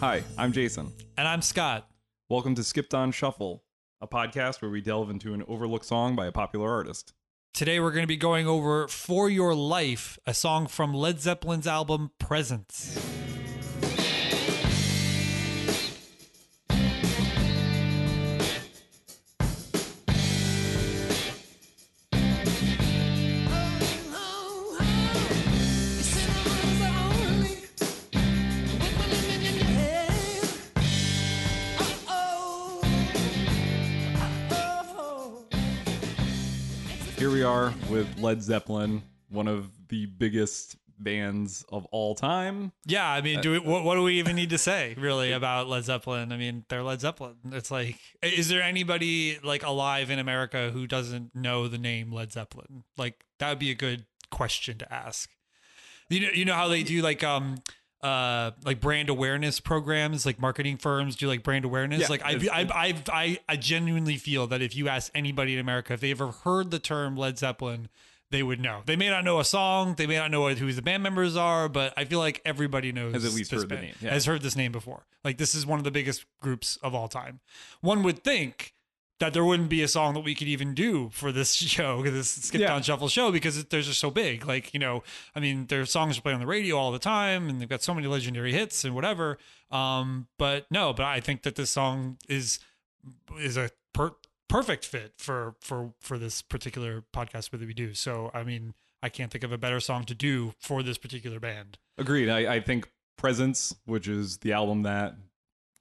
Hi, I'm Jason. And I'm Scott. Welcome to Skipped on Shuffle, a podcast where we delve into an overlooked song by a popular artist. Today we're going to be going over For Your Life, a song from Led Zeppelin's album Presence. With Led Zeppelin, one of the biggest bands of all time. Yeah, I mean, do we, what, what do we even need to say really about Led Zeppelin? I mean, they're Led Zeppelin. It's like, is there anybody like alive in America who doesn't know the name Led Zeppelin? Like, that would be a good question to ask. You know, you know how they do like um uh like brand awareness programs like marketing firms do like brand awareness. Yeah, like I, I I I genuinely feel that if you ask anybody in America if they ever heard the term Led Zeppelin they would know. They may not know a song they may not know who the band members are but I feel like everybody knows Has at least heard the name, yeah. has heard this name before. Like this is one of the biggest groups of all time. One would think that there wouldn't be a song that we could even do for this show, this Skip Yeah. on shuffle show, because it- they're just so big. Like, you know, I mean, their songs are played on the radio all the time and they've got so many legendary hits and whatever. Um, but no, but I think that this song is, is a per- perfect fit for, for, for this particular podcast that we do. So, I mean, I can't think of a better song to do for this particular band. Agreed. I, I think Presence, which is the album that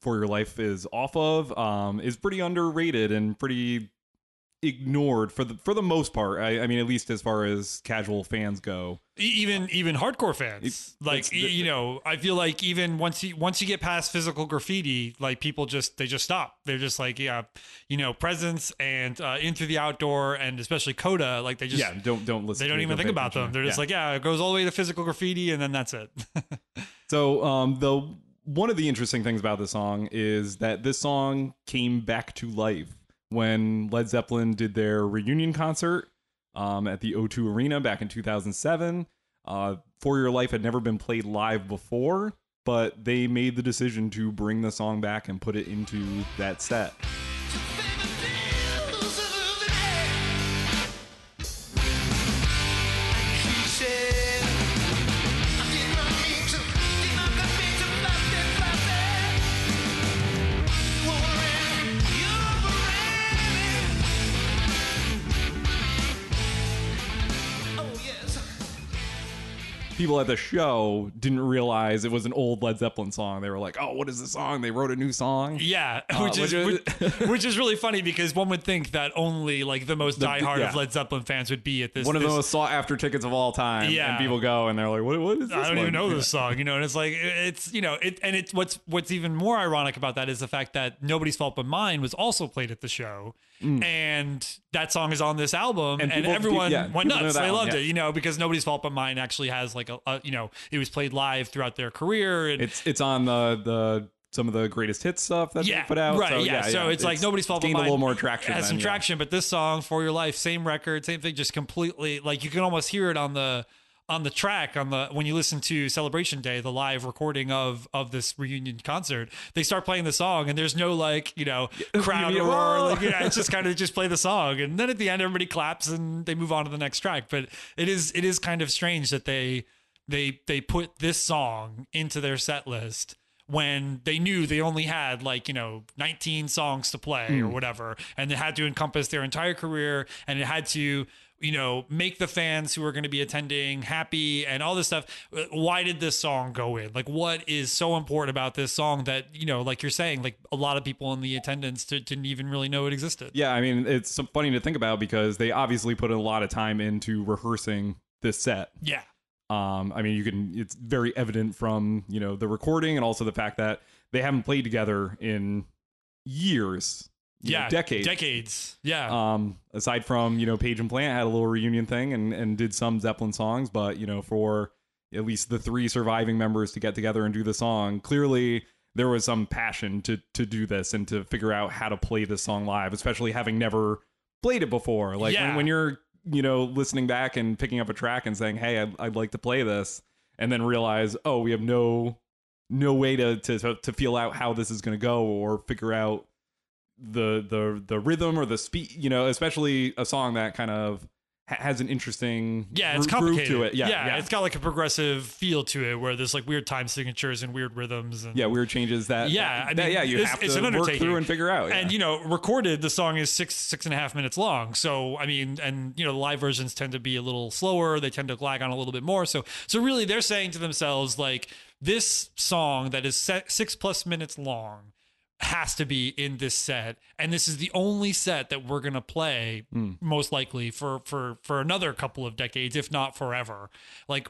For Your Life is off of, um, is pretty underrated and pretty ignored for the for the most part. I, I mean, at least as far as casual fans go. Even even hardcore fans like it's y- the- you know i feel like even once you once you get past physical graffiti like people just they just stop they're just like yeah you know presence and uh into the outdoor and especially coda like they just yeah, don't don't listen. they don't even think about them they're just Yeah. like yeah it goes all the way to physical graffiti and then that's it So, um, the one of the interesting things about this song is that this song came back to life when Led Zeppelin did their reunion concert um, at the O2 Arena back in 2007. Uh, For Your Life had never been played live before, but they made the decision to bring the song back and put it into that set. People at the show didn't realize it was an old Led Zeppelin song. They were like, "Oh, what is this song? They wrote a new song." yeah Uh, which is which which, is- which is really funny because one would think that only like the most The- diehard yeah. of led zeppelin fans would be at this One of this, the most sought after tickets of all time. Yeah. And people go and they're like, what, what is this? I don't even know Yeah. this song, you know, and it's like it's you know it and it's what's what's even more ironic about that is the fact that nobody's fault but mine was also played at the show, and that song is on this album, Mm. And and, people- everyone yeah, went nuts. They one, loved yeah. it, you know, because nobody's fault but mine actually has like a, a you know it was played live throughout their career, and It's it's on the the some of the greatest hits stuff that yeah, they put out. right, So, yeah. So it's, like nobody's fault but gained mine. a little more traction. Has then, some yeah. traction, but this song for your life, same record, same thing, just completely like you can almost hear it on the on the track on the when you listen to Celebration Day, the live recording of of this reunion concert. They start playing the song, and there's no like you know crowd mean, roar. Like yeah, it's just kind of just play the song, and then at the end everybody claps and they move on to the next track. But it is it is kind of strange that they they they put this song into their set list when they knew they only had like you know 19 songs to play Hmm. or whatever and it had to encompass their entire career and it had to you know make the fans who are going to be attending happy and all this stuff why did this song go in like what is so important about this song that you know like you're saying like a lot of people in the attendance didn't even really know it existed Yeah, I mean it's funny to think about because they obviously put a lot of time into rehearsing this set. yeah Um, I mean, you can. It's very evident from you know the recording and also the fact that they haven't played together in years, you know, yeah decades. decades yeah Um, aside from you know Page and Plant had a little reunion thing and and did some Zeppelin songs, but you know for at least the three surviving members to get together and do the song, clearly there was some passion to to do this and to figure out how to play this song live, especially having never played it before. Like Yeah. when, when you're you know listening back and picking up a track and saying, "Hey, I'd, I'd like to play this," and then realize, "Oh, we have no." no way to to to feel out how this is going to go or figure out the the the rhythm or the speed. You know, especially a song that kind of has an interesting Yeah, it's complicated. to it. Yeah, yeah, it's got like a progressive feel to it where there's like weird time signatures and weird rhythms and yeah, weird changes that Yeah, I that, yeah you it's- have it's to an work through and figure out. And you know, recorded the song is six six and a half minutes long. So I mean, and you know, the live versions tend to be a little slower. They tend to lag on a little bit more. So so really, they're saying to themselves like this song that is set six plus minutes long has to be in this set and this is the only set that we're going to play Hmm. most likely for for for another couple of decades if not forever like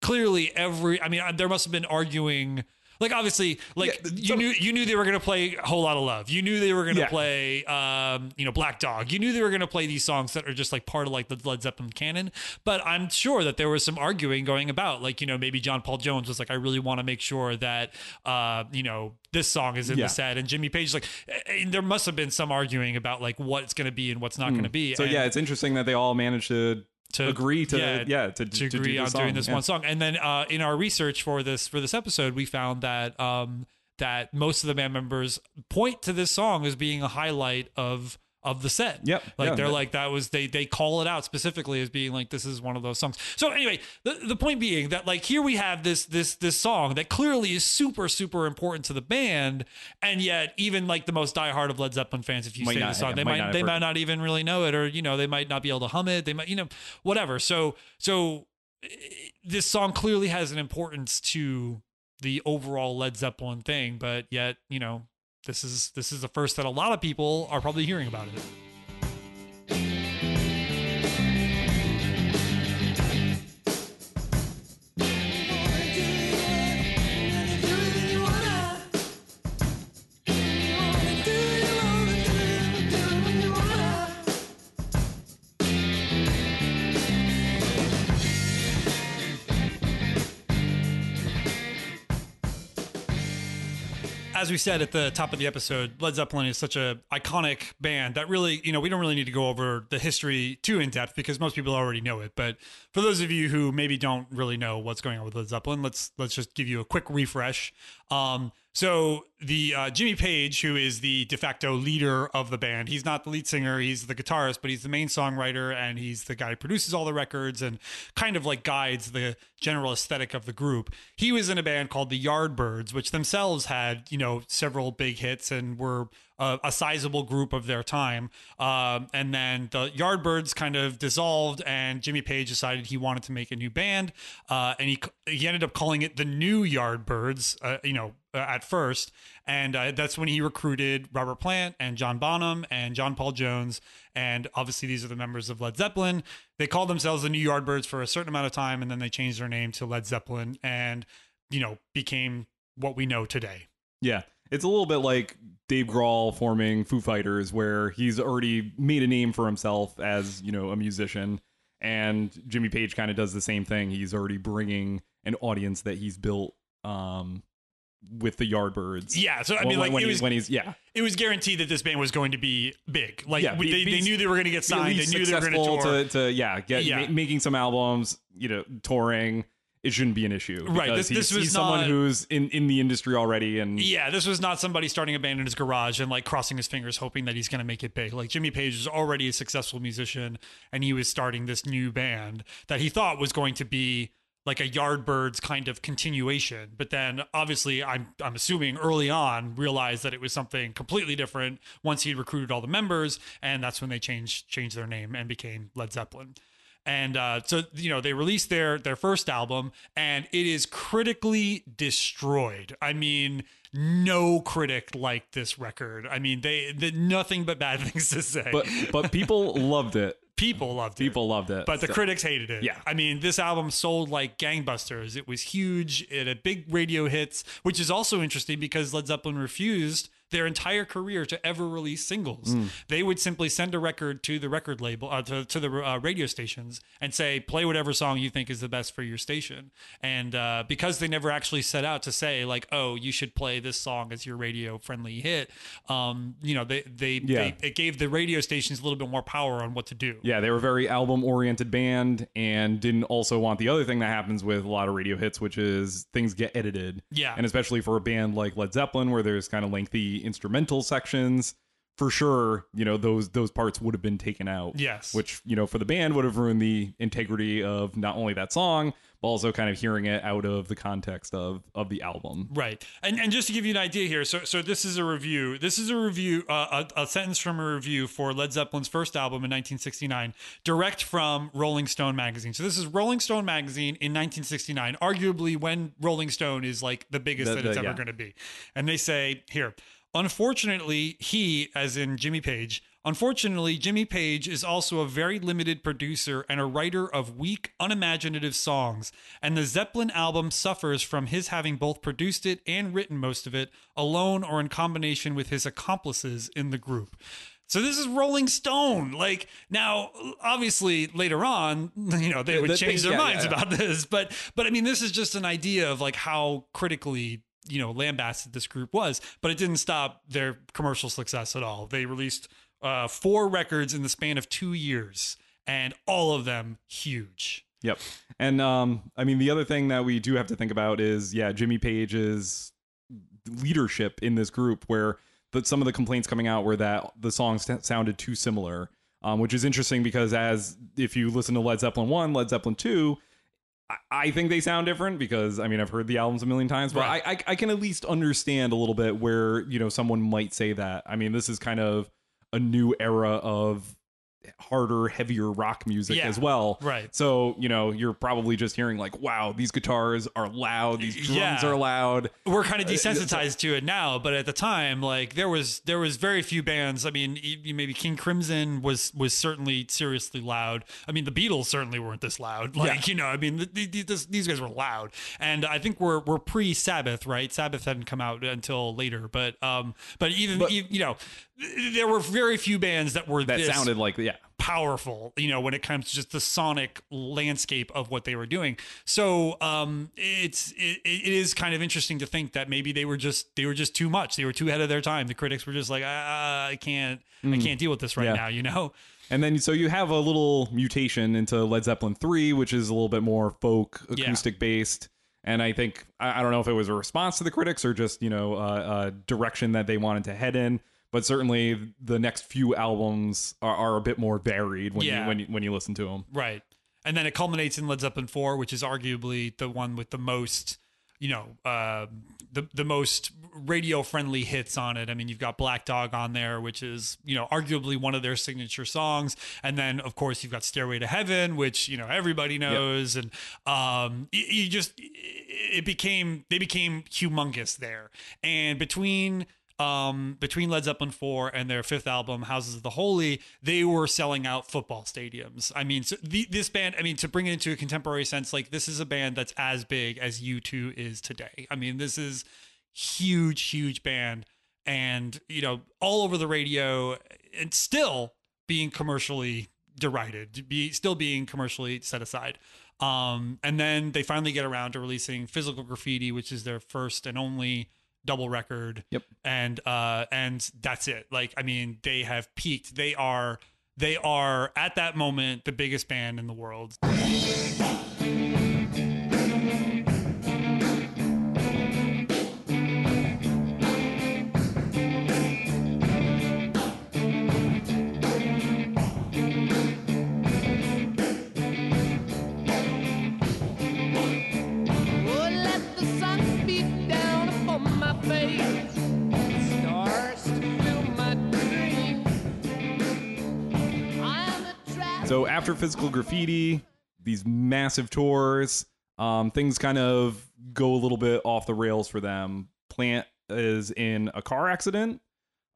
clearly every i mean there must have been arguing like obviously like Yeah, you so- knew you knew they were going to play a whole lot of love. You knew they were going to Yeah. play um you know black dog. You knew they were going to play these songs that are just like part of like the led zeppelin canon. But i'm sure that there was some arguing going about like you know maybe john paul jones was like i really want to make sure that uh you know this song is in Yeah. the set. And jimmy page like and there must have been some arguing about like what it's going to be and what's not going to be. So And yeah, it's interesting that they all managed to, to agree to yeah, yeah, to, to to agree do on this doing this Yeah. one song. And then uh, in our research for this for this episode, we found that um, that most of the band members point to this song as being a highlight of of the set. Yep. Like Yeah. they're like that was they they call it out specifically as being like this is one of those songs. So anyway, the, the point being that like here we have this this this song that clearly is super super important to the band, and yet even like the most diehard of Led Zeppelin fans, if you Might say not- the song, yeah, they might might they might not even really know it, or you know they might not be able to hum it. They might you know whatever. So so this song clearly has an importance to the overall Led Zeppelin thing, but yet, you know, this is this is the first that a lot of people are probably hearing about it. As we said at the top of the episode, Led Zeppelin is such a iconic band that really, you know, we don't really need to go over the history too in depth because most people already know it. But for those of you who maybe don't really know what's going on with Led Zeppelin, let's let's just give you a quick refresh. Um, so the uh, Jimmy Page, who is the de facto leader of the band, he's not the lead singer, he's the guitarist, but he's the main songwriter and he's the guy who produces all the records and kind of like guides the general aesthetic of the group. He was in a band called the Yardbirds, which themselves had you know several big hits and were a, a sizable group of their time. Um, and then the Yardbirds kind of dissolved, and Jimmy Page decided he wanted to make a new band, uh, and he he ended up calling it the New Yardbirds. Uh, you know, uh, at first, and uh, that's when he recruited Robert Plant and John Bonham and John Paul Jones, and obviously these are the members of Led Zeppelin. They called themselves the New Yardbirds for a certain amount of time, and then they changed their name to Led Zeppelin, and you know became what we know today. Yeah. It's a little bit like Dave Grohl forming Foo Fighters, where he's already made a name for himself as, you know, a musician. And Jimmy Page kind of does the same thing. He's already bringing an audience that he's built um, with the Yardbirds. Yeah, so I When- mean, like when, it was when he's, yeah. it was guaranteed that this band was going to be big. Like Yeah, be- they, be- they knew they were going to get signed. They knew they were going to tour. to, to, yeah, get Yeah. ma- making some albums, you know, touring. It shouldn't be an issue. Right, this- this he's, was someone not- who's in, in the industry already. And Yeah, this was not somebody starting a band in his garage and like crossing his fingers hoping that he's going to make it big. Like Jimmy Page was already a successful musician and he was starting this new band that he thought was going to be like a Yardbirds kind of continuation. But then obviously I'm I'm assuming early on realized that it was something completely different once he'd recruited all the members and that's when they changed changed their name and became Led Zeppelin. And uh, so you know they released their their first album, and it is critically destroyed. I mean, no critic liked this record. I mean, they, they nothing but bad things to say. but but people loved it. people loved it. People loved it. But the So- critics hated it. Yeah. I mean, this album sold like gangbusters. It was huge. It had big radio hits, which is also interesting because Led Zeppelin refused. Their entire career to ever release singles. They would simply send a record to the record label, uh, to, to the uh, radio stations, and say, play whatever song you think is the best for your station. And uh, because they never actually set out to say, like, oh, you should play this song as your radio friendly hit, um, you know, they, they, Yeah. they, it gave the radio stations a little bit more power on what to do. Yeah, they were a very album oriented band and didn't also want the other thing that happens with a lot of radio hits, which is things get edited. Yeah. And especially for a band like Led Zeppelin, where there's kind of lengthy instrumental sections, for sure, you know, those those parts would have been taken out. Yes. Which, you know, for the band would have ruined the integrity of not only that song, but also kind of hearing it out of the context of of the album. Right, and and just to give you an idea here, so so this is a review. This is a review, uh, a, a sentence from a review for Led Zeppelin's first album in 1969, direct from Rolling Stone magazine. So this is Rolling Stone magazine in 1969, arguably when Rolling Stone is like the biggest The- that the- it's ever yeah. going to be, and they say here. Unfortunately, he, as in Jimmy Page, unfortunately, Jimmy Page is also a very limited producer and a writer of weak, unimaginative songs, and the Zeppelin album suffers from his having both produced it and written most of it alone or in combination with his accomplices in the group. So this is Rolling Stone. Like now, obviously later on, you know, they would change their yeah, minds yeah. about this, but but I mean, this is just an idea of like how critically you know lambasted this group was, but it didn't stop their commercial success at all. They released uh, four records in the span of two years, and all of them huge. Yep. And um, I mean, the other thing that we do have to think about is, yeah, Jimmy Page's leadership in this group, where the, some of the complaints coming out were that the songs t- sounded too similar, um, which is interesting because as if you listen to Led Zeppelin one, Led Zeppelin two. I- think they sound different because I mean I've heard the albums a million times, but Right. I, I I can at least understand a little bit where you know someone might say that. I mean this is kind of a new era of harder, heavier rock music Yeah. as well. Right. So, you know, you're probably just hearing like, wow, these guitars are loud, these drums Yeah. are loud. we're kind of desensitized to it now but at the time like there was there was very few bands i mean maybe king crimson was was certainly seriously loud i mean the beatles certainly weren't this loud like you know i mean th- th- this, these guys were loud and i think we're we're pre sabbath right sabbath hadn't come out until later but um but even But- you, know there were very few bands that were That sounded like, yeah. powerful you know when it comes to just the sonic landscape of what they were doing so um it's it, it is kind of interesting to think that maybe they were just they were just too much they were too ahead of their time the critics were just like ah, i can't i can't deal with this right Yeah. now you know And then so you have a little mutation into Led Zeppelin 3, which is a little bit more folk, Yeah. acoustic based. And I think, I don't know if it was a response to the critics or just, you know, a, a direction that they wanted to head in. But certainly the next few albums are, are a bit more varied when, Yeah. you, when, you, when you listen to them. right and then it culminates in led zeppelin 4 which is arguably the one with the most you know uh, the the most radio friendly hits on it. I mean, you've got Black Dog on there, which is you know arguably one of their signature songs, and then of course you've got Stairway to Heaven, which you know everybody knows, and um, you, you just it became they became humongous there, and between um between Led Zeppelin 4 and their fifth album Houses of the Holy they were selling out football stadiums. I mean so the, this band i mean to bring it into a contemporary sense like this is a band that's as big as U2 is today. I mean this is huge huge band. And you know all over the radio and still being commercially derided be still being commercially set aside. Um and then they finally get around to releasing physical graffiti which is their first and only double record. Yep. and uh and that's it. Like i mean they have peaked. They are they are at that moment the biggest band in the world So after physical graffiti, these massive tours, um, things kind of go a little bit off the rails for them. Plant is in a car accident.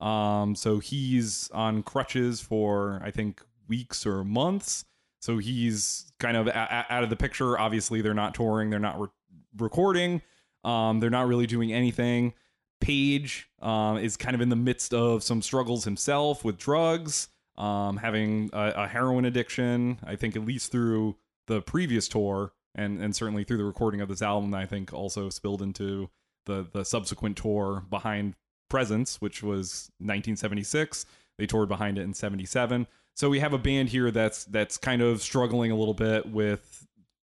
Um, so he's on crutches for I think weeks or months. So he's kind of a- out of the picture. Obviously, they're not touring, they're not re- recording, um, they're not really doing anything. Page um, is kind of in the midst of some struggles himself with drugs, um, having a, a heroin addiction. I think at least through the previous tour, and and certainly through the recording of this album, I think also spilled into the the subsequent tour behind Presence, which was 1976. They toured behind it in 77. So we have a band here that's that's kind of struggling a little bit with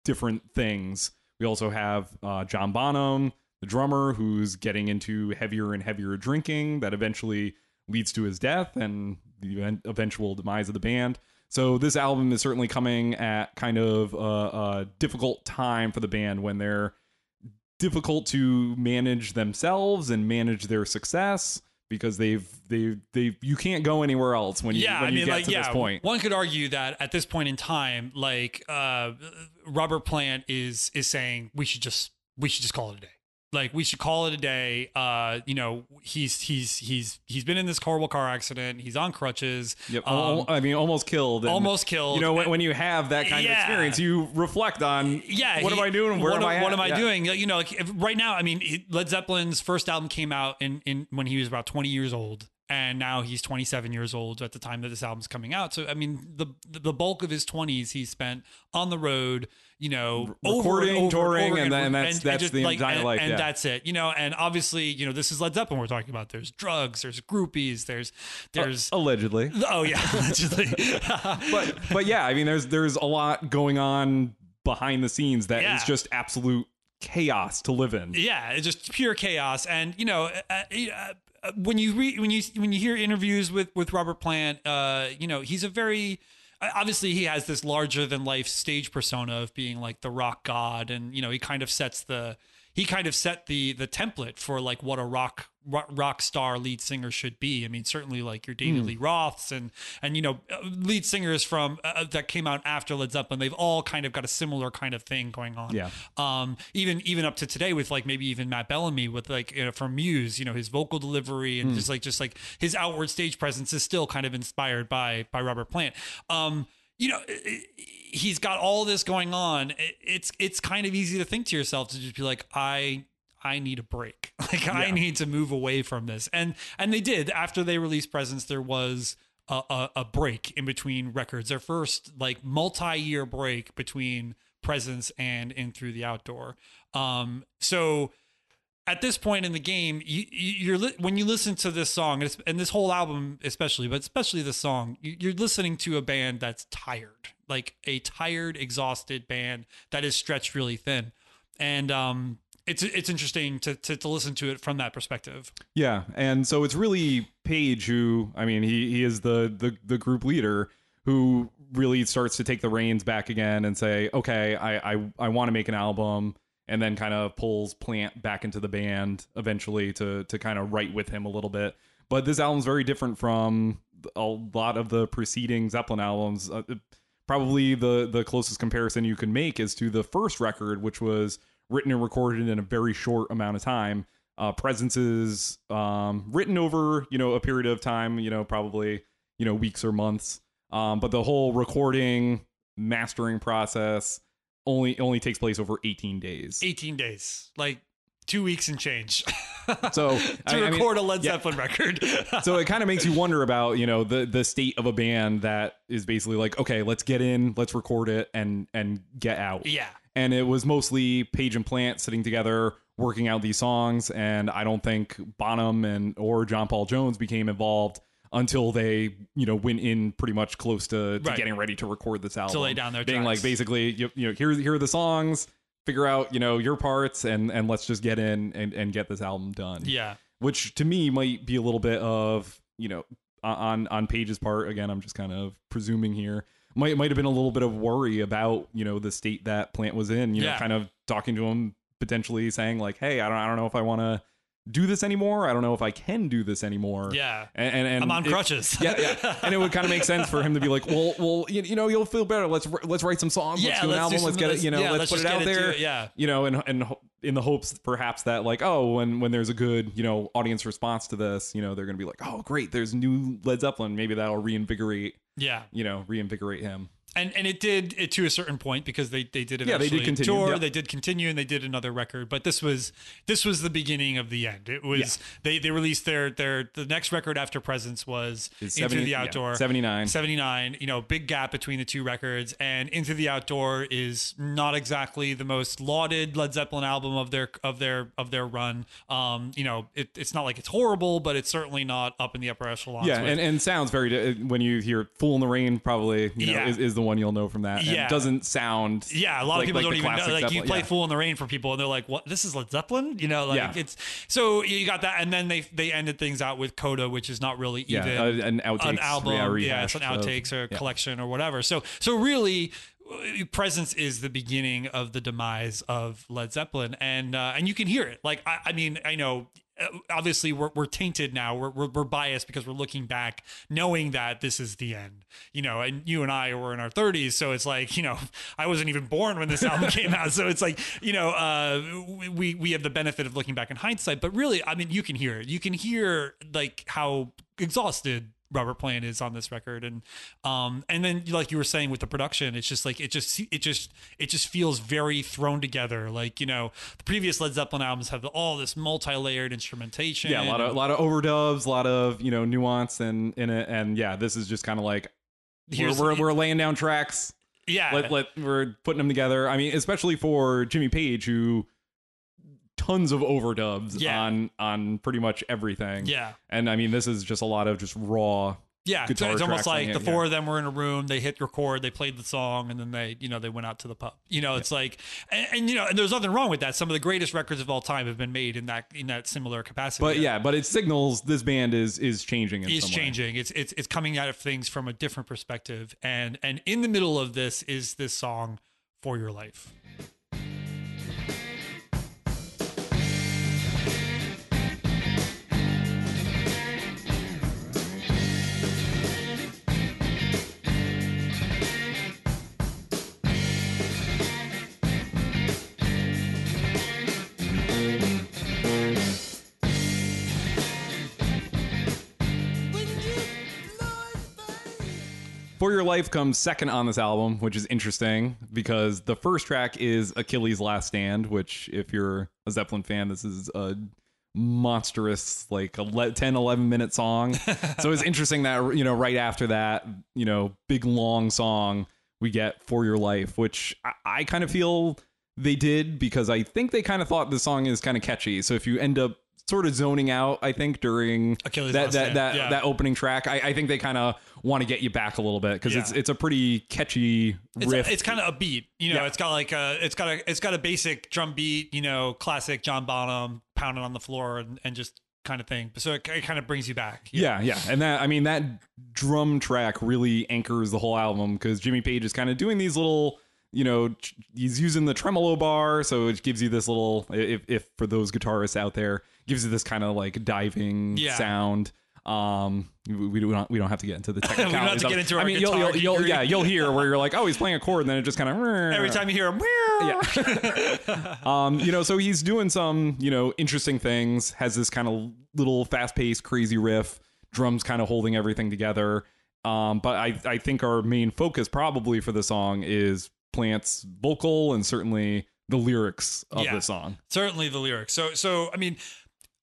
different things. We also have uh, John Bonham, the drummer, who's getting into heavier and heavier drinking that eventually leads to his death and the eventual demise of the band. So this album is certainly coming at kind of a, a difficult time for the band when they're difficult to manage themselves and manage their success because they've they they you can't go anywhere else when you yeah, when I you mean, get like, to yeah, this point. one could argue that at this point in time, like, uh, Robert Plant is is saying we should just we should just call it a day. Like, we should call it a day. Uh, you know, he's he's he's he's been in this horrible car accident. He's on crutches. Yep. Um, I mean, almost killed. and, almost killed. You know, when, when you have that kind Yeah. of experience, you reflect on, yeah what he- am I doing? Where what, am I? what am i Yeah. doing you know like if, right now i mean led zeppelin's first album came out in, in when he was about 20 years old and now he's 27 years old at the time that this album's coming out so i mean the the bulk of his 20s he spent on the road you know over and recording, over touring, over and again, then that's- that's the entire and, life, and yeah. that's it you know and obviously you know this is led zeppelin we're talking about there's drugs there's groupies there's there's allegedly. oh yeah allegedly but but yeah, I mean, there's there's a lot going on behind the scenes that is Yeah. just absolute chaos to live in. yeah it's just pure chaos and you know uh, uh, uh, when you read when you when you hear interviews with with robert plant uh you know he's a very obviously he has this larger than life stage persona of being like the rock god and you know he kind of sets the he kind of set the the template for like what a rock rock, star lead singer should be. I mean, certainly like your. David Lee Roths and and you know uh, lead singers from uh, that came out after Led Zeppelin. They've all kind of got a similar kind of thing going on. Yeah. Um. Even even up to today with like maybe even Matt Bellamy with like you know, from Muse. You know his vocal delivery and just like just like his outward stage presence is still kind of inspired by by Robert Plant. Um. You know, he's got all this going on. It's it's kind of easy to think to yourself to just be like, I I need a break. Like I need to move away from this. And and they did after they released Presence. There was a, a, a break in between records. Their first like multi-year break between Presence and In Through the Outdoor. Um, so at this point in the game, you, li- when you listen to this song and, and this whole album, especially, but especially the song, you- you're listening to a band that's tired, like a tired, exhausted band that is stretched really thin, and um, it's it's interesting to, to to listen to it from that perspective. Yeah, and so it's really Page who, I mean, he he is the the the group leader who really starts to take the reins back again and say, okay, I I, I want to make an album, and then kind of pulls Plant back into the band eventually to to kind of write with him a little bit. But this album's very different from a lot of the preceding Zeppelin albums. Uh, probably the the closest comparison you can make is to the first record, which was written and recorded in a very short amount of time. Uh, Presence is um, written over you know a period of time, you know probably you know weeks or months. Um, but the whole recording mastering process only only takes place over 18 days. 18 days, like two weeks and change, So to I- I mean, record a Led yeah. Zeppelin record. so it kind of makes you wonder about you know the the state of a band that is basically like okay let's get in let's record it and and get out yeah. and it was mostly Page and Plant sitting together working out these songs and I don't think Bonham and or John Paul Jones became involved until they you know went in pretty much close to, to Right. getting ready to record this album To lay down their being tracks. like basically you, you know here here are the songs figure out you know your parts and and let's just get in and and get this album done Yeah. which to me might be a little bit of you know on on Page's part again I'm just kind of presuming here might might have been a little bit of worry about you know the state that plant was in you know kind of talking to him potentially saying like hey I don't I don't know if I want to do this anymore I don't know if I can do this anymore Yeah. and and, and I'm on it- crutches. yeah, yeah, and it would kind of make sense for him to be like, well, well, you, you know, you'll feel better. Let's let's write some songs. Yeah, let's do an let's album. some- let's get it. You know, yeah, let's, let's put it out get it to there. it, yeah. you know, and and in the hopes perhaps that like, oh, when when there's a good you know audience response to this, you know, they're gonna be like, oh, great, there's new Led Zeppelin. Maybe that'll reinvigorate yeah. you know reinvigorate him. And and it did it to a certain point because they they did Yeah, they did eventually continue, tour, yeah. they did continue, and they did another record. But this was this was the beginning of the end. It was they they released their their the next record after Presence was Into 70 the yeah, Outdoor 79. 79 you know big gap between the two records and into the outdoor is not exactly the most lauded led zeppelin album of their of their of their run um you know it, it's not like it's horrible but it's certainly not up in the upper echelons Yeah, with- and, and sounds very when you hear "Fool in the Rain." Probably, you know, Yeah. is, is the one you'll know from that. And Yeah. it doesn't sound. yeah, a lot like- of people like don't even know. Like you play yeah. "Fool in the Rain" for people, and they're like, "What? This is Led Zeppelin?" You know, like Yeah. it's so you got that, and then they they ended things out with Coda, which is not really Yeah, even uh, an outtakes, an album. yeah, Yeah, it's an rehash of- outtakes or collection or whatever. So so really. uh, Presence is the beginning of the demise of Led Zeppelin, and uh, and you can hear it. Like I, I mean, I know obviously we're, we're tainted now. We're, we're we're biased because we're looking back, knowing that this is the end. You know, and you and I were in our 30s, so it's like you know, I wasn't even born when this album came out, so it's like you know, uh, we we have the benefit of looking back in hindsight. But really, I mean, you can hear it. You can hear like how exhausted Robert Plant is on this record, and um, and then like you were saying with the production, it's just like it just it just it just feels very thrown together. Like you know, the previous Led Zeppelin albums have all this multi-layered instrumentation. Yeah, a lot of a lot of overdubs, a lot of you know nuance and in it, and yeah, this is just kind of like we're, we're we're laying down tracks. yeah, Let let we're putting them together. I mean, especially for Jimmy Page, who tons of overdubs Yeah. on on pretty much everything. yeah. and I mean, this is just a lot of just raw. Yeah, it's almost like it, the four yeah. of them were in a room. They hit record, they played the song, and then they, you know, they went out to the pub. You know, it's like, and, and you know, and there's nothing wrong with that. Some of the greatest records of all time have been made in that in that similar capacity. But yeah, but it signals this band is is changing. In is some way. changing. It's it's it's coming out of things from a different perspective, and and in the middle of this is this song for your life. For Your Life comes second on this album, which is interesting because the first track is Achilles' Last Stand, which, if you're a Zeppelin fan, this is a monstrous, like, a le- 10, 11 minute song. so it's interesting that, you know, right after that, you know, big long song, we get For Your Life, which I, I kind of feel they did because I think they kind of thought the song is kind of catchy. So if you end up sort of zoning out, I think, during Achilles' that, that, that, yeah. that opening track, I, I think they kind of want to get you back a little bit because it's Yeah. it's a pretty catchy It's, riff. it's kind of a beat, you know. Yeah. It's got like a, it's got a, it's got a basic drum beat, you know, classic John Bonham pounding on the floor and, and just kind of thing. So it, it kind of brings you back. yeah, yeah, and that I mean that drum track really anchors the whole album because Jimmy Page is kind of doing these little. You know, he's using the tremolo bar, so it gives you this little. If, if for those guitarists out there, gives you this kind of like diving Yeah. sound. Um, we, we don't we don't have to get into the don't technicalities. have to get into our I mean, you'll, you'll, you'll yeah, you'll hear where you're like, oh, he's playing a chord, and then it just kind of Every time you hear him, yeah. um, you know, so he's doing some, you know, interesting things, has this kind of little fast paced, crazy riff, drums kind of holding everything together. Um, but I, I think our main focus probably for the song is Plant's vocal and certainly the lyrics of Yeah. the song. certainly the lyrics. So so I mean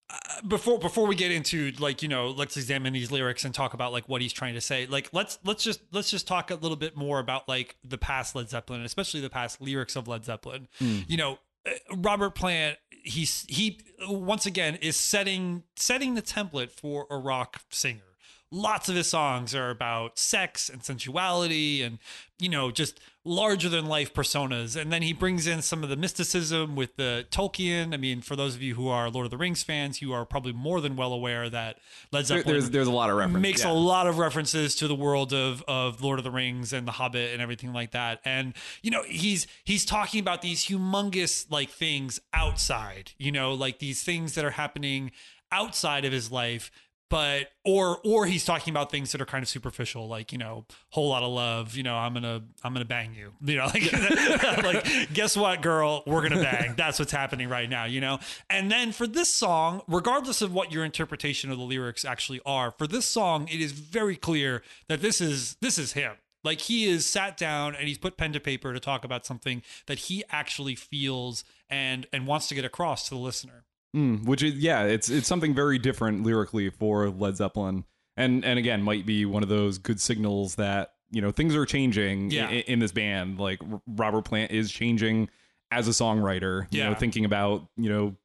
uh, before before we get into like you know let's examine these lyrics and talk about like what he's trying to say like let's let's just let's just talk a little bit more about like the past Led Zeppelin especially the past lyrics of Led Zeppelin you know uh, Robert Plant he's he once again is setting setting the template for a rock singer lots of his songs are about sex and sensuality and you know just larger than life personas and then he brings in some of the mysticism with the tolkien i mean for those of you who are lord of the rings fans you are probably more than well aware that led There- zeppelin there's there's a lot of reference. makes yeah. a lot of references to the world of of Lord of the Rings and The Hobbit and everything like that. And you know, he's he's talking about these humongous like things outside, you know, like these things that are happening outside of his life but or or he's talking about things that are kind of superficial like you know whole lot of love you know i'm gonna i'm gonna bang you you know like, like guess what girl? We're gonna bang. That's what's happening right now you know? And then for this song regardless of what your interpretation of the lyrics actually are for this song it is very clear that this is this is him. Like he is sat down and he's put pen to paper to talk about something that he actually feels and and wants to get across to the listener. Mm, which is yeah, it's it's something very different lyrically for Led Zeppelin, and and again might be one of those good signals that you know things are changing Yeah. in, in this band. Like Robert Plant is changing as a songwriter. You know, thinking about you know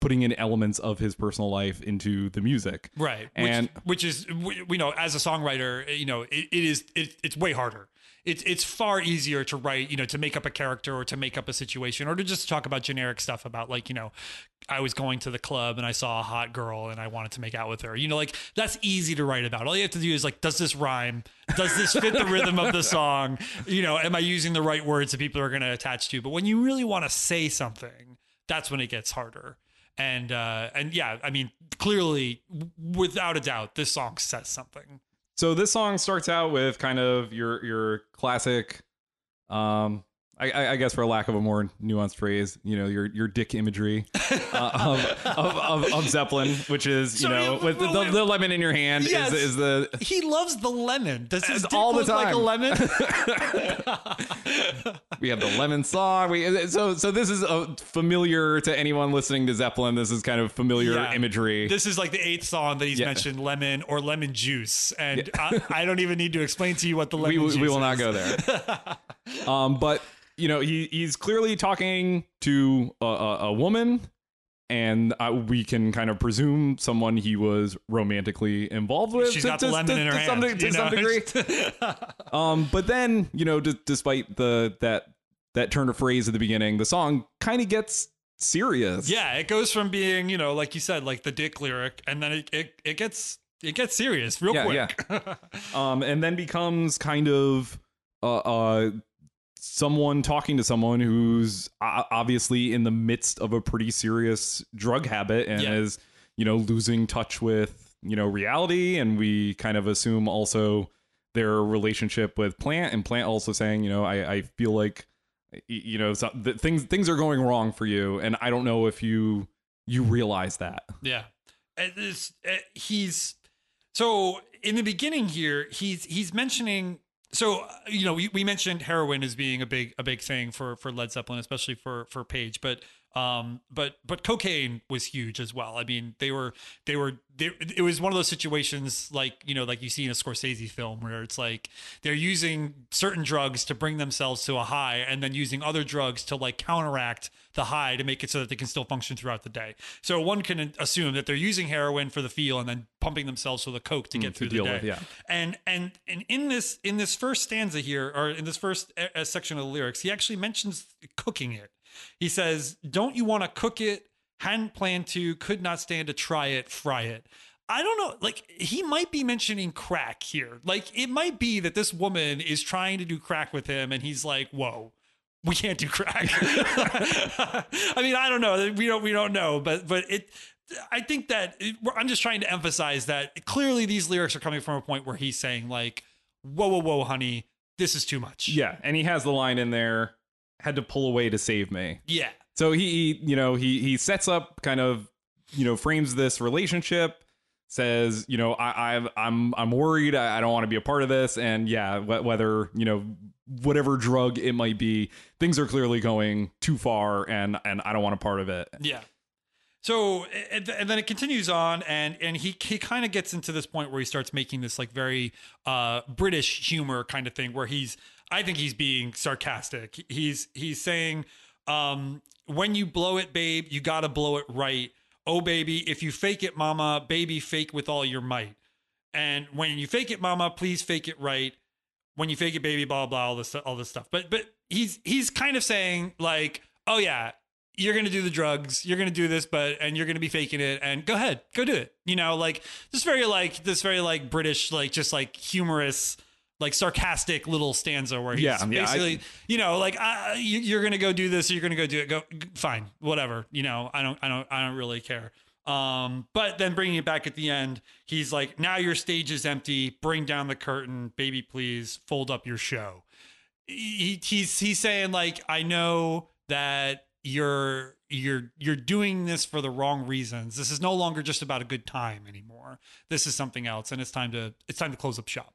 putting in elements of his personal life into the music. Right. And- which, which is we, we know as a songwriter, you know, it, it is it, it's way harder. It's it's far easier to write, you know, to make up a character or to make up a situation or to just talk about generic stuff about like, you know, I was going to the club and I saw a hot girl and I wanted to make out with her. You know, like that's easy to write about. All you have to do is like, does this rhyme? Does this fit the rhythm of the song? You know, am I using the right words that people are going to attach to? But when you really want to say something, that's when it gets harder. And uh, and yeah, I mean, clearly, w- without a doubt, this song says something. So this song starts out with kind of your your classic, um, I, I guess for lack of a more nuanced phrase, you know, your your dick imagery uh, of, of, of of Zeppelin, which is you So, know yeah, with the, the lemon in your hand Yes. is is the He loves the lemon. Does his dick all the look like a lemon? we have the lemon song. We so so this is uh, familiar to anyone listening to Zeppelin. This is kind of familiar Yeah. imagery. This is like the eighth song that he's Yeah. mentioned lemon or lemon juice, and I, I don't even need to explain to you what the we, lemon we juice will not go there. um, but you know, he he's clearly talking to a, a, a woman, and uh, we can kind of presume someone he was romantically involved with. She's to, got the to- lemon to- in her to hand. some, to some degree. um, but then you know, d- despite the that that turn of phrase at the beginning, the song kind of gets serious. yeah, it goes from being you know, like you said, like the dick lyric, and then it it, it gets it gets serious real Yeah, quick. um, and then becomes kind of uh, uh, someone talking to someone who's obviously in the midst of a pretty serious drug habit and Yeah. is you know losing touch with you know reality and we kind of assume also their relationship with plant and plant also saying you know i, I feel like you know so, th- things things are going wrong for you and i don't know if you you realize that Yeah. This- uh, he's so in the beginning here he's he's mentioning so you know we, we mentioned heroin as being a big a big thing for for Led Zeppelin especially for for Page but um but but cocaine was huge as well. I mean they were they were they, it was one of those situations like you know like you see in a scorsese film where it's like they're using certain drugs to bring themselves to a high and then using other drugs to like counteract the high to make it so that they can still function throughout the day. So one can assume that they're using heroin for the feel and then pumping themselves with a coke to get to through the deal day. with, yeah. and and and in this in this first stanza here or in this first uh, uh, section of the lyrics he actually mentions cooking it he says don't you want to cook it hadn't planned to could not stand to try it fry it I don't know. Like he might be mentioning crack here. Like it might be that this woman is trying to do crack with him, and he's like, "Whoa, we can't do crack." I mean, I don't know. We don't. We don't know. But but it. I think that it, I'm just trying to emphasize that clearly these lyrics are coming from a point where he's saying like, "Whoa, whoa, whoa, honey, this is too much." yeah and he has the line in there had to pull away to save me Yeah. So he, you know, he he sets up kind of, you know, frames this relationship, says, you know, I, I I'm I'm worried, I, I don't want to be a part of this, and yeah, wh- whether you know whatever drug it might be, things are clearly going too far, and and I don't want a part of it. Yeah. So and, and then it continues on, and and he he kind of gets into this point where he starts making this like very uh, British humor kind of thing, where he's I think he's being sarcastic. He's he's saying, um, "When you blow it, babe, you gotta blow it right. Oh, baby, if you fake it, mama, baby, fake with all your might. And when you fake it, mama, please fake it right. When you fake it, baby, blah blah, all this all this stuff. But but he's he's kind of saying like, oh yeah, you're gonna do the drugs, you're gonna do this, but and you're gonna be faking it, and go ahead, go do it. You know, like this very like this very like British, like just like humorous, like sarcastic little stanza where he's Yeah, yeah, I- basically, you know, like uh, you, you're gonna go do this, or you're gonna go do it. Go fine, whatever. You know, I don't, I don't, I don't really care. Um, but then bringing it back at the end, he's like, "Now your stage is empty. Bring down the curtain, baby, please. Fold up your show." He, he's he's saying like, "I know that you're you're you're doing this for the wrong reasons. This is no longer just about a good time anymore. This is something else, and it's time to it's time to close up shop."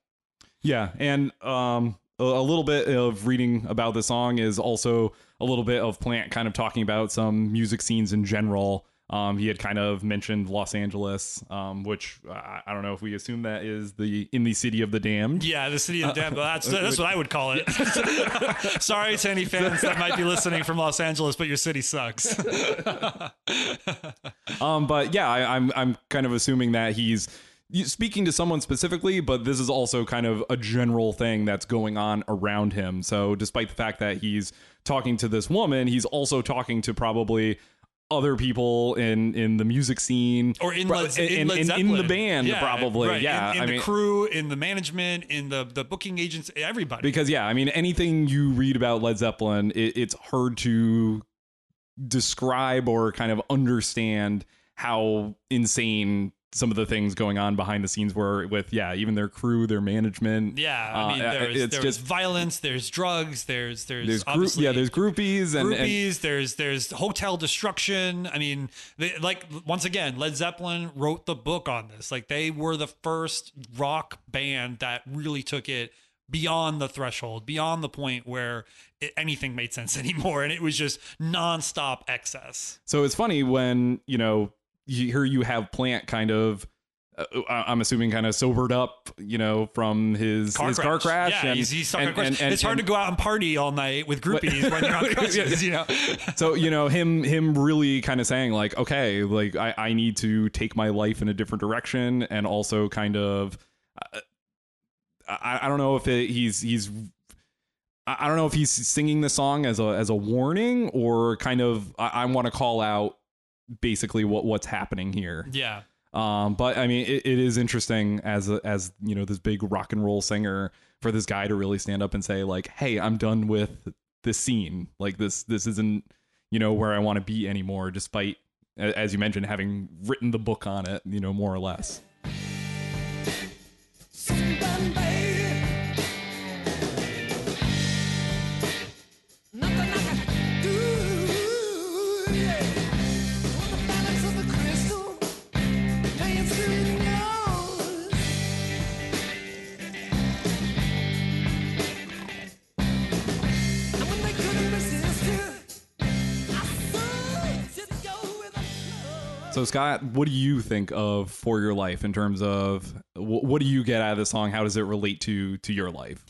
Yeah, and um, a, a little bit of reading about the song is also a little bit of Plant kind of talking about some music scenes in general. Um, he had kind of mentioned Los Angeles, um, which I, I don't know if we assume that is the in the city of the damned. Yeah, the city of the damned. That's that's what I would call it. Sorry to any fans that might be listening from Los Angeles, but your city sucks. Um, but yeah, I, I'm I'm kind of assuming that he's speaking to someone specifically, but this is also kind of a general thing that's going on around him. So despite the fact that he's talking to this woman, he's also talking to probably other people in in the music scene or in Pro- Led, in, in, in- in the band Yeah, probably right. yeah in, the mean crew in the management in the the booking agents everybody because yeah i mean anything you read about led zeppelin it, it's hard to describe or kind of understand how insane some of the things going on behind the scenes were with yeah even their crew their management. Yeah Uh, i mean uh, there's, it's there's just- violence there's drugs there's there's, there's group obviously yeah there's groupies and, and groupies there's there's hotel destruction. I mean they, like once again led zeppelin wrote the book on this. Like they were the first rock band that really took it beyond the threshold beyond the point where it, anything made sense anymore and it was just nonstop excess. So it's funny when you know here you have Plant kind of. Uh, I- I'm assuming kind of sobered up, you know, from his his car crash. Yeah, and, he's, he's and- and- and- it's hard to go out and party all night with groupies when you're on crutches, you know. so you know him him really kind of saying like okay like I, I need to take my life in a different direction and also kind of uh, I, I don't know if it, he's he's I I don't know if he's singing the song as a as a warning or kind of I, I want to call out basically what what's happening here. Yeah. Um, but I mean, it, it is interesting as a, as you know this big rock and roll singer for this guy to really stand up and say like, "Hey, I'm done with this scene. Like this this isn't you know where I want to be anymore." Despite as you mentioned having written the book on it, you know more or less. So Scott, what do you think of for your life in terms of wh- what do you get out of the song? How does it relate to to your life?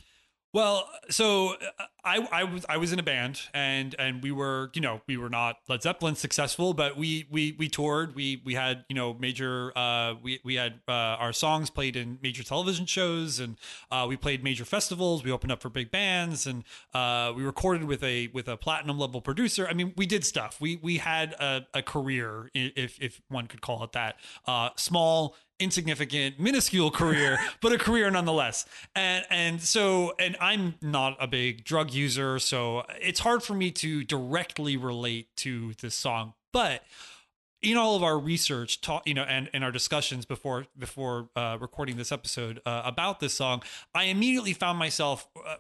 Well, so uh, I, I was I was in a band and and we were you know we were not Led Zeppelin successful but we we we toured. We we had you know major uh we we had uh, our songs played in major television shows and uh, we played major festivals. We opened up for big bands and uh, we recorded with a with a platinum level producer. I mean we did stuff. We we had a, a career if if one could call it that uh, small insignificant, minuscule career, but a career nonetheless. And and so and I'm not a big drug user, so it's hard for me to directly relate to this song. But in all of our research, ta- you know, and, and our discussions before before uh, recording this episode uh, about this song, I immediately found myself uh,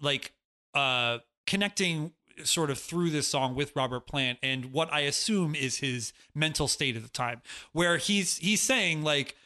like uh, connecting sort of through this song with Robert Plant and what I assume is his mental state at the time, where he's he's saying like,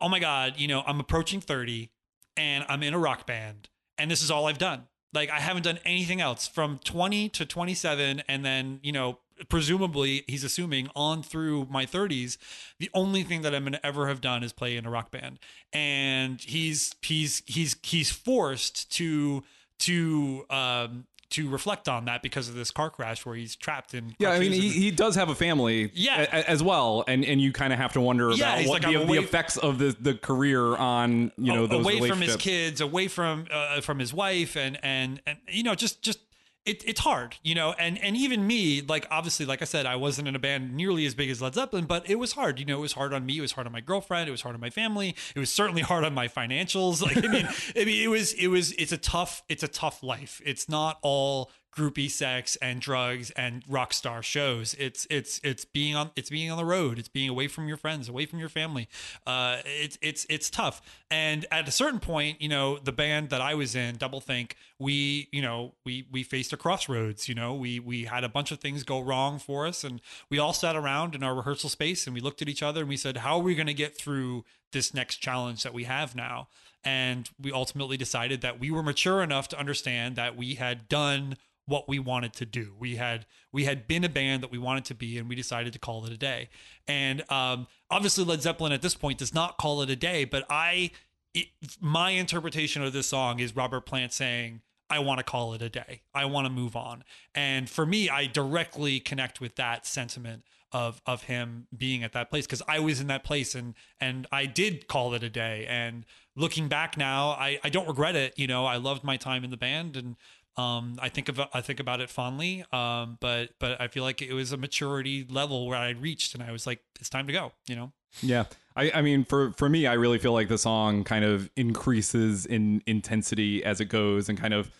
"Oh my God, you know, I'm approaching 30 and I'm in a rock band, and this is all I've done. Like, I haven't done anything else from 20 to 27, and then you know." Presumably, he's assuming on through my 30s, the only thing that I'm gonna ever have done is play in a rock band, and he's he's he's he's forced to to um to reflect on that because of this car crash where he's trapped in Yeah, I mean, he, he does have a family, Yeah. a- as well, and and you kind of have to wonder Yeah, about what like, the, I'm the effects of the the career on you know a- those away from his kids, away from uh, from his wife, and and and you know, just just it, it's hard, you know, and and even me, like obviously, like I said, I wasn't in a band nearly as big as Led Zeppelin, but it was hard, you know, it was hard on me, it was hard on my girlfriend, it was hard on my family, it was certainly hard on my financials. Like I mean, I mean, it was it was it's a tough it's a tough life. It's not all groupie sex and drugs and rock star shows. It's it's it's being on it's being on the road. It's being away from your friends, away from your family. Uh, it's it's it's tough. And at a certain point, you know, the band that I was in, Double Think, we you know we we faced a crossroads. You know, we we had a bunch of things go wrong for us, and we all sat around in our rehearsal space and we looked at each other and we said, how are we going to get through this next challenge that we have now. And we ultimately decided that we were mature enough to understand that we had done what we wanted to do. We had we had been a band that we wanted to be, and we decided to call it a day. And um, obviously, Led Zeppelin at this point does not call it a day. But I, it, my interpretation of this song is Robert Plant saying, "I want to call it a day. I want to move on." And for me, I directly connect with that sentiment of of him being at that place because I was in that place and and I did call it a day. And looking back now, I I don't regret it. You know, I loved my time in the band and um, I think of I think about it fondly, um, but but I feel like it was a maturity level where I reached, and I was like, it's time to go. You know. Yeah. I, I mean, for, for me, I really feel like the song kind of increases in intensity as it goes and kind of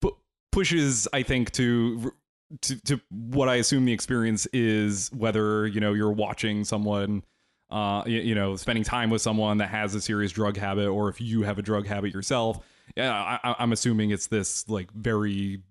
pu- pushes, I think, to, to, to what I assume the experience is, whether, you know, you're watching someone, uh, you, you know, spending time with someone that has a serious drug habit, or if you have a drug habit yourself. Yeah, I, I'm assuming it's this like very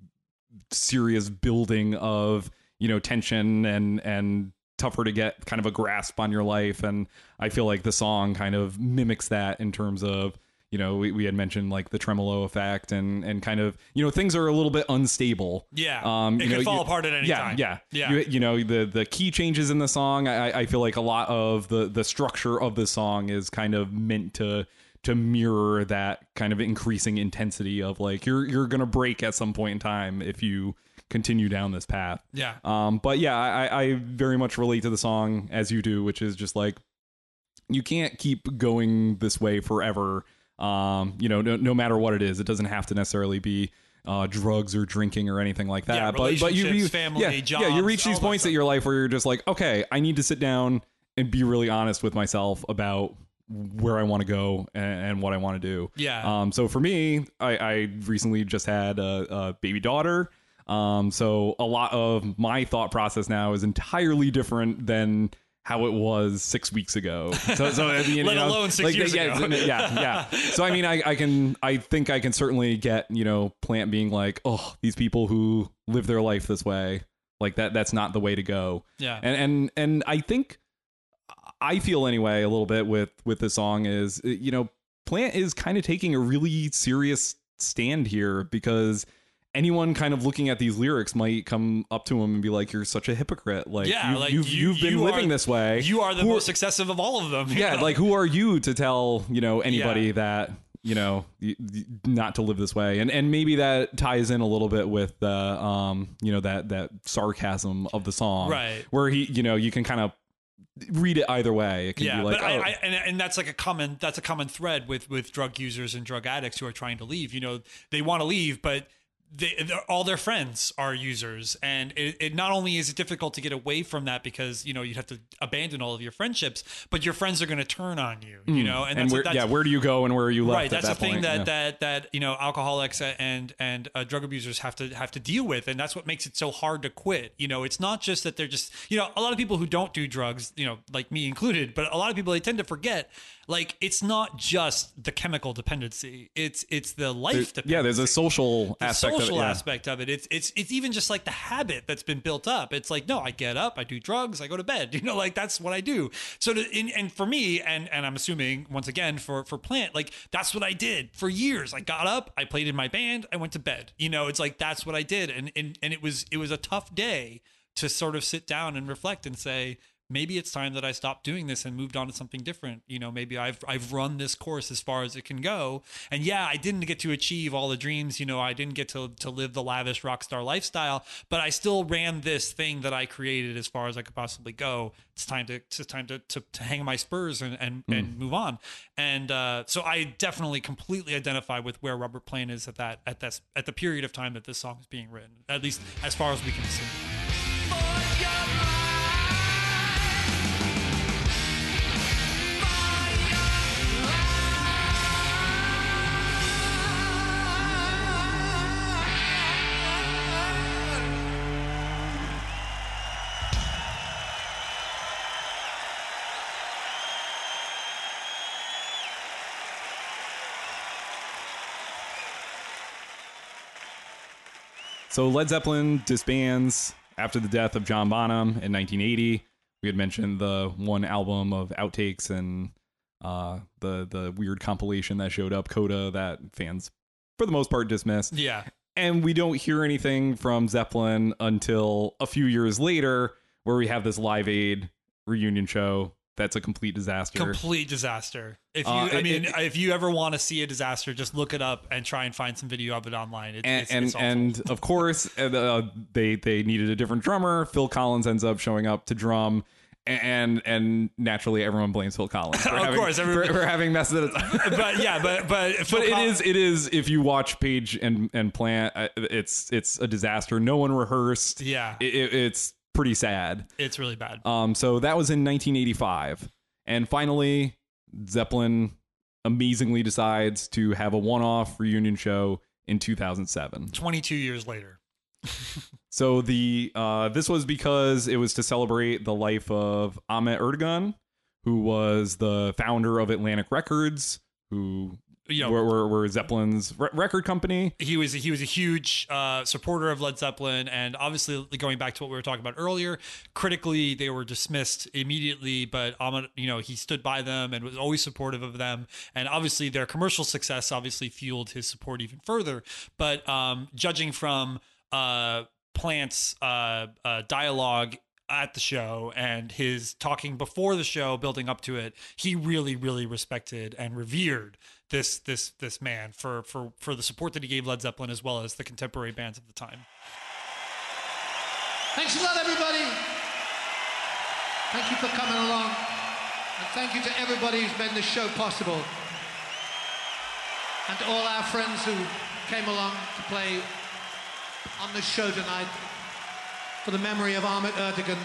serious building of you know tension and and tougher to get kind of a grasp on your life and i feel like the song kind of mimics that in terms of you know we, we had mentioned like the tremolo effect and and kind of you know things are a little bit unstable Yeah. um It you could know, fall you- apart at any yeah, time. yeah Yeah. you, you know the the key changes in the song I, I feel like a lot of the the structure of the song is kind of meant to to mirror that kind of increasing intensity of like you're you're gonna break at some point in time if you continue down this path Yeah. um, but yeah, I, I very much relate to the song as you do, which is just like you can't keep going this way forever. Um, you know, no, no matter what it is, it doesn't have to necessarily be uh, drugs or drinking or anything like that. Yeah, but but you, you family, yeah, yeah, you reach these points in your life where you're just like, okay, I need to sit down and be really honest with myself about where I want to go and, and what I want to do. Yeah. Um, so for me, I, I recently just had a, a baby daughter. Um, so a lot of my thought process now is entirely different than how it was six weeks ago. So, so I mean, you Let know, alone six like, years yeah, ago. yeah, yeah. So I mean, I, I can, I think I can certainly get, you know, Plant being like, oh, these people who live their life this way, like that, that's not the way to go Yeah. and and and I think I feel anyway a little bit with with this song is you know Plant is kind of taking a really serious stand here because anyone kind of looking at these lyrics might come up to him and be like you're such a hypocrite like Yeah, you've, like, you've, you- you've been you living are- this way you are the Who most excessive of all of them. yeah know? like who are you to tell you know anybody Yeah. that you know not to live this way and and maybe that ties in a little bit with the um you know that that sarcasm of the song Right. where he you know you can kind of read it either way it can yeah, be like but I, oh, I, and, and that's like a common that's a common thread with with drug users and drug addicts who are trying to leave. You know, they want to leave, but they, all their friends are users, and it, it not only is it difficult to get away from that because you know you'd have to abandon all of your friendships, but your friends are going to turn on you. You know, and, and that's, where, that's yeah where do you go and where are you left right at that's that the thing point? that Yeah. that that you know alcoholics and and uh, drug abusers have to have to deal with and that's what makes it so hard to quit you know it's not just that they're just you know a lot of people who don't do drugs you know like me included but a lot of people they tend to forget like it's not just the chemical dependency it's it's the life There- dependency yeah there's a social the aspect social of it yeah. aspect of it. It's it's it's even just like the habit that's been built up. It's like no, I get up, I do drugs, I go to bed. You know, like that's what I do. So to, and, and for me, and and I'm assuming once again for for Plant, like that's what I did for years. I got up, I played in my band, I went to bed. You know, it's like that's what I did, and and and it was it was a tough day to sort of sit down and reflect and say maybe it's time that I stopped doing this and moved on to something different. You know, maybe I've I've run this course as far as it can go. And yeah, I didn't get to achieve all the dreams, you know, I didn't get to to live the lavish rock star lifestyle, but I still ran this thing that I created as far as I could possibly go. It's time to it's time to to, to hang my spurs and and, and move on. And uh, so I definitely completely identify with where Robert Plant is at that at this at the period of time that this song is being written. At least as far as we can see. So Led Zeppelin disbands after the death of John Bonham in 1980. We had mentioned the one album of outtakes and uh, the the weird compilation that showed up, Coda, that fans for the most part dismissed. Yeah. And we don't hear anything from Zeppelin until a few years later, where we have this Live Aid reunion show that's a complete disaster. Complete disaster. If you, Uh, I mean, it- if you ever want to see a disaster, just look it up and try and find some video of it online. It, and it's, and, it's and of course uh, they they needed a different drummer. Phil Collins ends up showing up to drum, and and naturally everyone blames Phil Collins. Of having, course, for, everybody- for having messed it up. but yeah, but but but it is it is if you watch Page and and Plant, uh, it's it's a disaster. No one rehearsed. Yeah, It, it, it's pretty sad. it's really bad. Um, so that was in 1985, and finally Zeppelin amazingly decides to have a one-off reunion show in 2007. Twenty two years later. So the uh, this was because it was to celebrate the life of Ahmet Ertegun, who was the founder of Atlantic Records, who You know, were, were, were Zeppelin's re- record company. he was he was a huge uh, supporter of Led Zeppelin, and obviously going back to what we were talking about earlier, critically they were dismissed immediately. But Ahmed, you know, he stood by them and was always supportive of them, and obviously their commercial success obviously fueled his support even further. But um, judging from uh, Plant's uh, uh, dialogue at the show and his talking before the show building up to it he really really respected and revered this this this man for for for the support that he gave Led Zeppelin as well as the contemporary bands of the time Thanks a lot, everybody. Thank you for coming along. And thank you to everybody who's made this show possible. And to all our friends who came along to play on this show tonight for the memory of Ahmet Ertegun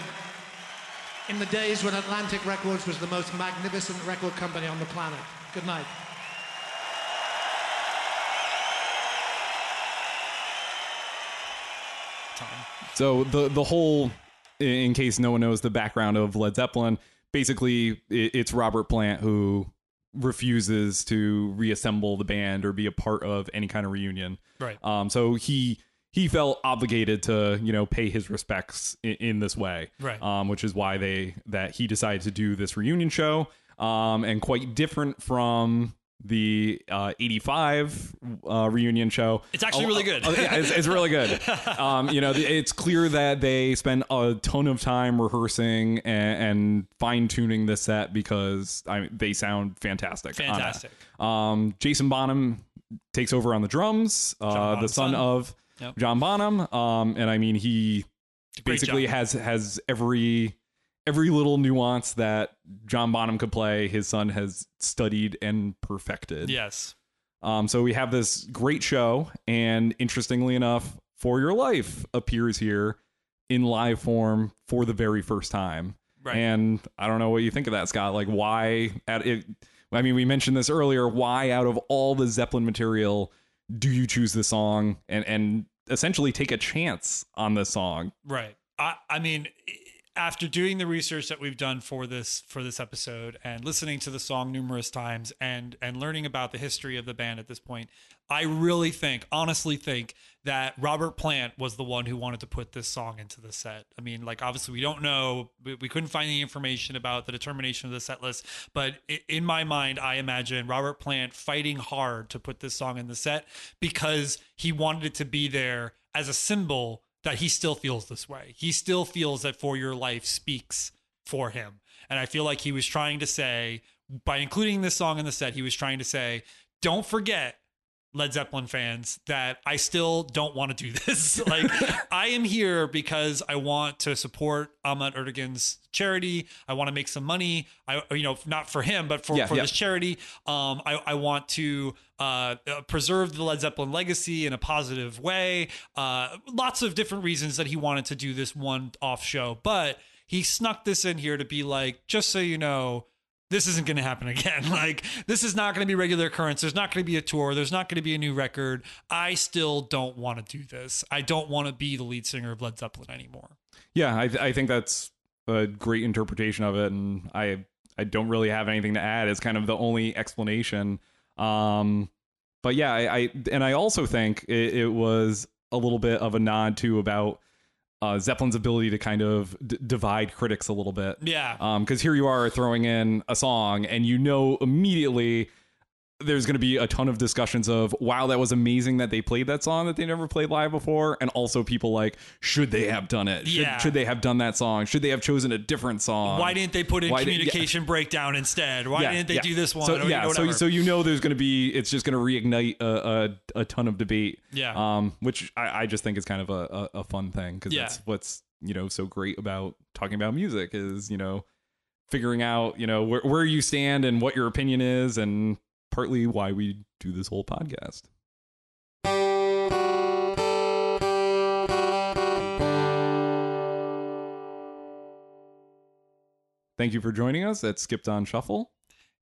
in the days when Atlantic Records was the most magnificent record company on the planet. Good night. time So the the whole, in case no one knows the background of Led Zeppelin, basically it, it's Robert Plant who refuses to reassemble the band or be a part of any kind of reunion. right Um, so he he felt obligated to you know pay his respects in, in this way, Right. Um, which is why they that he decided to do this reunion show, um, and quite different from the uh, 85 uh, reunion show. It's actually really good. Oh, yeah, it's, it's really good. Um, you know, it's clear that they spend a ton of time rehearsing and, and fine tuning the set because I mean, they sound fantastic. fantastic Um, Jason Bonham takes over on the drums, uh, the son, son. of Yep. John Bonham. Um, and I mean, he Great basically job. has has every every little nuance that John Bonham could play. His son has studied and perfected. yes Um, so we have this great show, and interestingly enough, For Your Life appears here in live form for the very first time. Right. And I don't know what you think of that, Scott. Like, why? At it, I mean, we mentioned this earlier. Why, out of all the Zeppelin material, do you choose the song and and essentially take a chance on this song? Right. I, I mean, after doing the research that we've done for this for this episode and listening to the song numerous times and and learning about the history of the band at this point, I really think, honestly think that Robert Plant was the one who wanted to put this song into the set. I mean, like obviously we don't know, we, we couldn't find any information about the determination of the set list, but in my mind, I imagine Robert Plant fighting hard to put this song in the set because he wanted it to be there as a symbol that he still feels this way. He still feels that For Your Life speaks for him. And I feel like he was trying to say, by including this song in the set, he was trying to say, don't forget, Led Zeppelin fans, that I still don't want to do this. like, I am here because I want to support Ahmad Ertegun's charity. I want to make some money. I, you know, not for him, but for, Yeah, for yeah. this charity. Um, I, I want to uh, uh, preserve the Led Zeppelin legacy in a positive way. Uh, lots of different reasons that he wanted to do this one off show, but he snuck this in here to be like, just so you know, this isn't going to happen again. like, this is not going to be regular occurrence. There's not going to be a tour. There's not going to be a new record. I still don't want to do this. I don't want to be the lead singer of Led Zeppelin anymore. Yeah, I, I think that's a great interpretation of it, and I I don't really have anything to add. It's kind of the only explanation. Um, but yeah, I, I and I also think it, it was a little bit of a nod to about uh, Zeppelin's ability to kind of d- divide critics a little bit. Yeah. Um because here you are throwing in a song, and you know immediately there's going to be a ton of discussions of wow that was amazing that they played that song that they never played live before and also people like should they have done it should, Yeah. should they have done that song should they have chosen a different song Why didn't they put in why did- yeah. communication breakdown instead? Why Yeah, didn't they do this one? So or, you yeah, know, so so you know there's going to be it's just going to reignite a, a a ton of debate. Yeah. Um, which I, I just think is kind of a a, a fun thing because that's what's you know so great about talking about music is you know figuring out you know where where you stand and what your opinion is and partly why we do this whole podcast. Thank you for joining us at Skipped on Shuffle.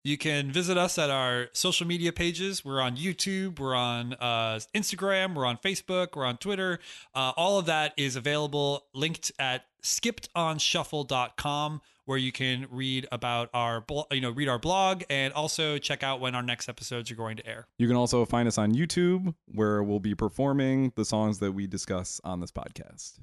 You can visit us at our social media pages. We're on YouTube, we're on uh, Instagram, we're on Facebook, we're on Twitter. Uh, all of that is available linked at skippedonshuffle.com where you can read about our blo- you know read our blog and also check out when our next episodes are going to air. You can also find us on YouTube, where we'll be performing the songs that we discuss on this podcast.